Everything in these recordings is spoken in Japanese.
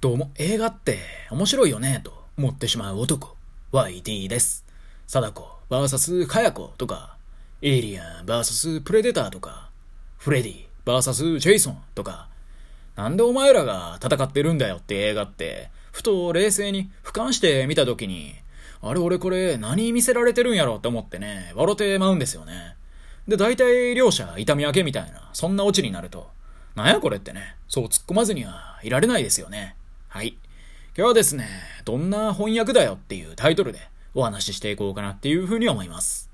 どうも映画って面白いよねと思ってしまう男 YT です。貞子 VS かや子とかエイリアン VS プレデターとかフレディ VS ジェイソンとか。なんでお前らが戦ってるんだよって映画ってふと冷静に俯瞰して見た時にあれ俺これ何見せられてるんやろって思ってね笑ってまうんですよね。で大体両者痛み分けみたいなそんなオチになると。なんやこれってね、そう突っ込まずにはいられないですよね。はい。今日はですね、どんな翻訳だよっていうタイトルでお話ししていこうかなっていうふうに思います。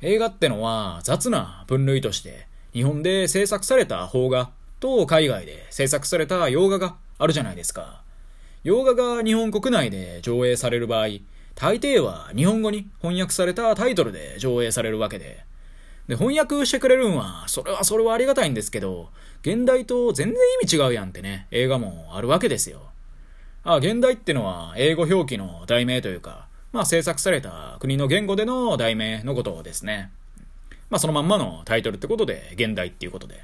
映画ってのは雑な分類として日本で制作された邦画と海外で制作された洋画があるじゃないですか。洋画が日本国内で上映される場合、大抵は日本語に翻訳されたタイトルで上映されるわけで、で、翻訳してくれるんは、それはそれはありがたいんですけど、現代と全然意味違うやんってね、映画もあるわけですよ。あ、現代ってのは英語表記の題名というか、まあ制作された国の言語での題名のことですね。まあそのまんまのタイトルってことで、現代っていうことで。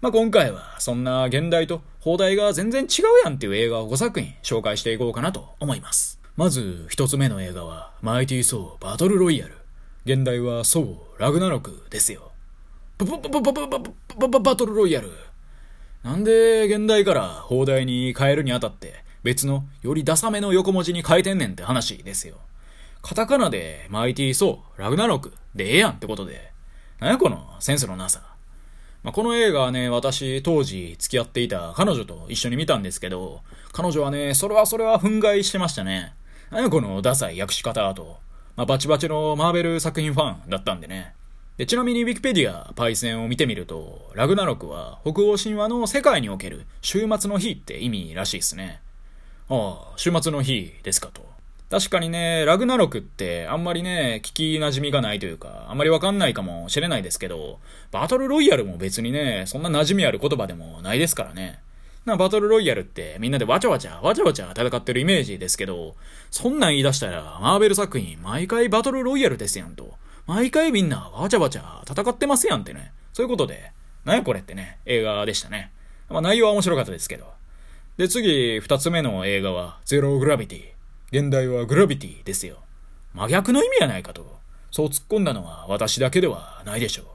まあ今回はそんな現代と放題が全然違うやんっていう映画を5作品紹介していこうかなと思います。まず一つ目の映画は、マイティー・ソー・バトル・ロイヤル。現代はそう、ラグナロクですよ。ババババババババババトルロイヤル。なんで現代から放題に変えるにあたって別のよりダサめの横文字に変えてんねんって話ですよ。カタカナでマイティーソー、ラグナロクでええやんってことで。なんやこのセンスのなさ。まあ、この映画はね、私当時付き合っていた彼女と一緒に見たんですけど、彼女はね、それはそれは憤慨してましたね。なやこのダサい訳し方と。まあ、バチバチのマーベル作品ファンだったんでね。で、ちなみに Wikipedia パイセンを見てみると、ラグナロクは北欧神話の世界における週末の日って意味らしいですね。ああ、週末の日ですかと。確かにね、ラグナロクってあんまりね、聞き馴染みがないというか、あんまりわかんないかもしれないですけど、バトルロイヤルも別にね、そんな馴染みある言葉でもないですからね。な、バトルロイヤルってみんなでわちゃわちゃ、わちゃわちゃ戦ってるイメージですけど、そんなん言い出したら、マーベル作品毎回バトルロイヤルですやんと。毎回みんなわちゃわちゃ戦ってますやんってね。そういうことで、なんやこれってね、映画でしたね。まあ内容は面白かったですけど。で、次、二つ目の映画は、ゼログラビティ。現代はグラビティですよ。真逆の意味やないかと。そう突っ込んだのは私だけではないでしょう。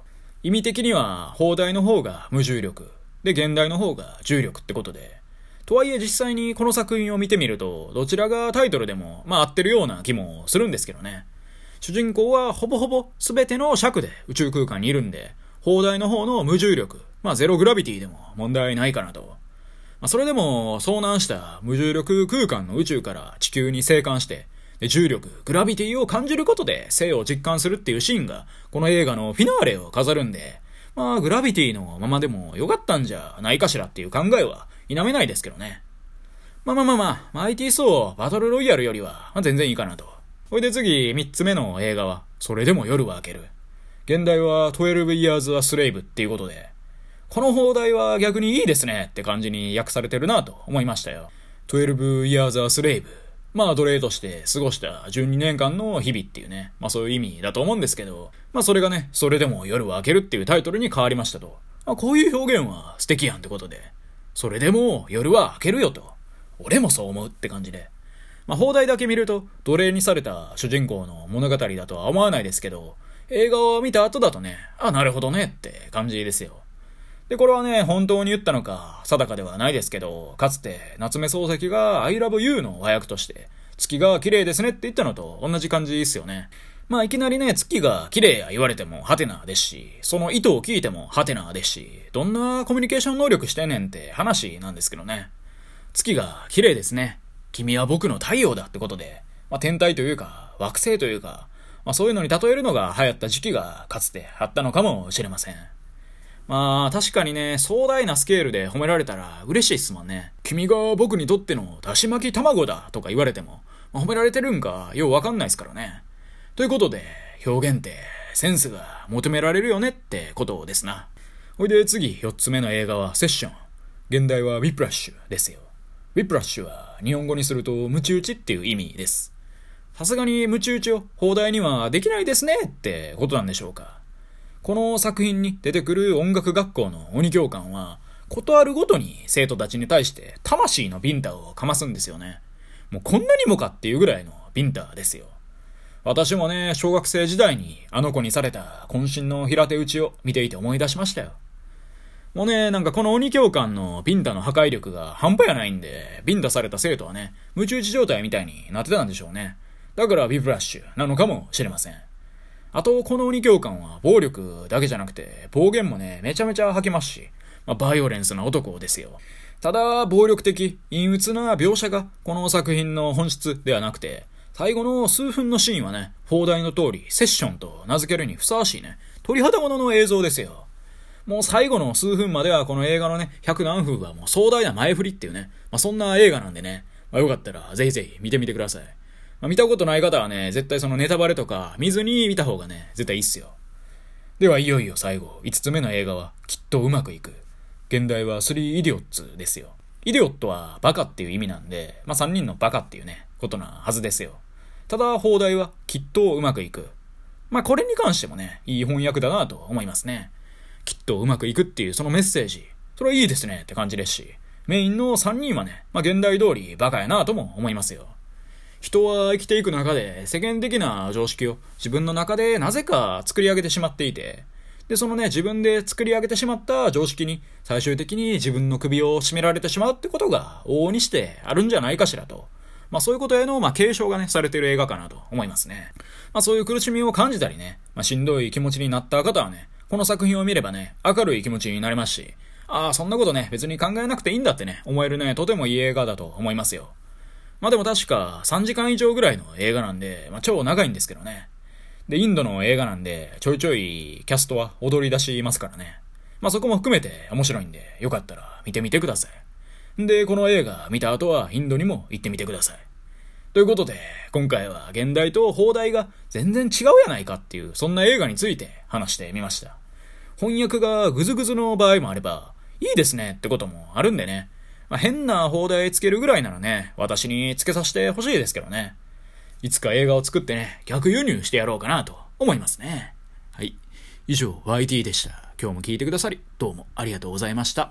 意味的には、放題の方が無重力。で、現代の方が重力ってことで。とはいえ実際にこの作品を見てみると、どちらがタイトルでも、まあ合ってるような気もするんですけどね。主人公はほぼほぼ全ての尺で宇宙空間にいるんで、放題の方の無重力、まあゼログラビティでも問題ないかなと。まあそれでも遭難した無重力空間の宇宙から地球に生還して、重力、グラビティを感じることで生を実感するっていうシーンが、この映画のフィナーレを飾るんで、まあ、グラビティのままでもよかったんじゃないかしらっていう考えは否めないですけどね。まあまあまあまあ、マイティーソー、バトルロイヤルよりは、全然いいかなと。ほいで次、三つ目の映画は、それでも夜は明ける。現代は12 years a slave っていうことで、この放題は逆にいいですねって感じに訳されてるなと思いましたよ。12 years a slave。まあ奴隷として過ごした12年間の日々っていうね、まあそういう意味だと思うんですけど、まあそれがね、それでも夜は明けるっていうタイトルに変わりましたと。まあこういう表現は素敵やんってことで、それでも夜は明けるよと。俺もそう思うって感じで。まあ放題だけ見ると奴隷にされた主人公の物語だとは思わないですけど、映画を見た後だとね、あ、なるほどねって感じですよ。で、これはね、本当に言ったのか、定かではないですけど、かつて、夏目漱石が I love you の和訳として、月が綺麗ですねって言ったのと同じ感じですよね。まあいきなりね、月が綺麗や言われてもハテナですし、その意図を聞いてもハテナですし、どんなコミュニケーション能力してんねんって話なんですけどね。月が綺麗ですね。君は僕の太陽だってことで、まあ天体というか、惑星というか、まあそういうのに例えるのが流行った時期がかつてあったのかもしれません。まあ、確かにね、壮大なスケールで褒められたら嬉しいっすもんね。君が僕にとってのだし巻き卵だとか言われても、まあ、褒められてるんかようわかんないっすからね。ということで、表現ってセンスが求められるよねってことですな。ほいで次、四つ目の映画はセッション。現代はウィプラッシュですよ。ウィプラッシュは日本語にするとムチ打ちっていう意味です。さすがにムチ打ちを放題にはできないですねってことなんでしょうか。この作品に出てくる音楽学校の鬼教官は、ことあるごとに生徒たちに対して魂のビンタをかますんですよね。もうこんなにもかっていうぐらいのビンタですよ。私もね、小学生時代にあの子にされた渾身の平手打ちを見ていて思い出しましたよ。もうね、なんかこの鬼教官のビンタの破壊力が半端やないんで、ビンタされた生徒はね、ムチ打ち状態みたいになってたんでしょうね。だからビブラッシュなのかもしれません。あと、この鬼教官は暴力だけじゃなくて、暴言もね、めちゃめちゃ吐きますし、まあ、バイオレンスな男ですよ。ただ、暴力的、陰鬱な描写が、この作品の本質ではなくて、最後の数分のシーンはね、放題の通り、セッションと名付けるにふさわしいね、鳥肌ものの映像ですよ。もう最後の数分まではこの映画のね、100何分はもう壮大な前振りっていうね、まあ、そんな映画なんでね、まあ、よかったらぜひぜひ見てみてください。まあ、見たことない方はね、絶対そのネタバレとか見ずに見た方がね、絶対いいっすよ。ではいよいよ最後、5つ目の映画はきっとうまくいく。現代は3イディオッツですよ。イディオットはバカっていう意味なんで、まあ、3人のバカっていうね、ことなはずですよ。ただ、放題はきっとうまくいく。まあ、これに関してもね、いい翻訳だなと思いますね。きっとうまくいくっていうそのメッセージ、それはいいですねって感じですし、メインの3人はね、まあ、現代通りバカやなとも思いますよ。人は生きていく中で世間的な常識を自分の中でなぜか作り上げてしまっていて、で、そのね、自分で作り上げてしまった常識に最終的に自分の首を絞められてしまうってことが往々にしてあるんじゃないかしらと。まあそういうことへの、まあ継承がね、されている映画かなと思いますね。まあそういう苦しみを感じたりね、まあしんどい気持ちになった方はね、この作品を見ればね、明るい気持ちになれますし、ああ、そんなことね、別に考えなくていいんだってね、思えるね、とてもいい映画だと思いますよ。まあでも確か3時間以上ぐらいの映画なんで、まあ超長いんですけどね。で、インドの映画なんで、ちょいちょいキャストは踊り出しますからね。まあそこも含めて面白いんで、よかったら見てみてください。で、この映画見た後はインドにも行ってみてください。ということで、今回は現代と放題が全然違うやないかっていう、そんな映画について話してみました。翻訳がグズグズの場合もあれば、いいですねってこともあるんでね。まあ、変な放題つけるぐらいならね、私につけさせてほしいですけどね。いつか映画を作ってね、逆輸入してやろうかなと思いますね。はい。以上、YT でした。今日も聞いてくださり、どうもありがとうございました。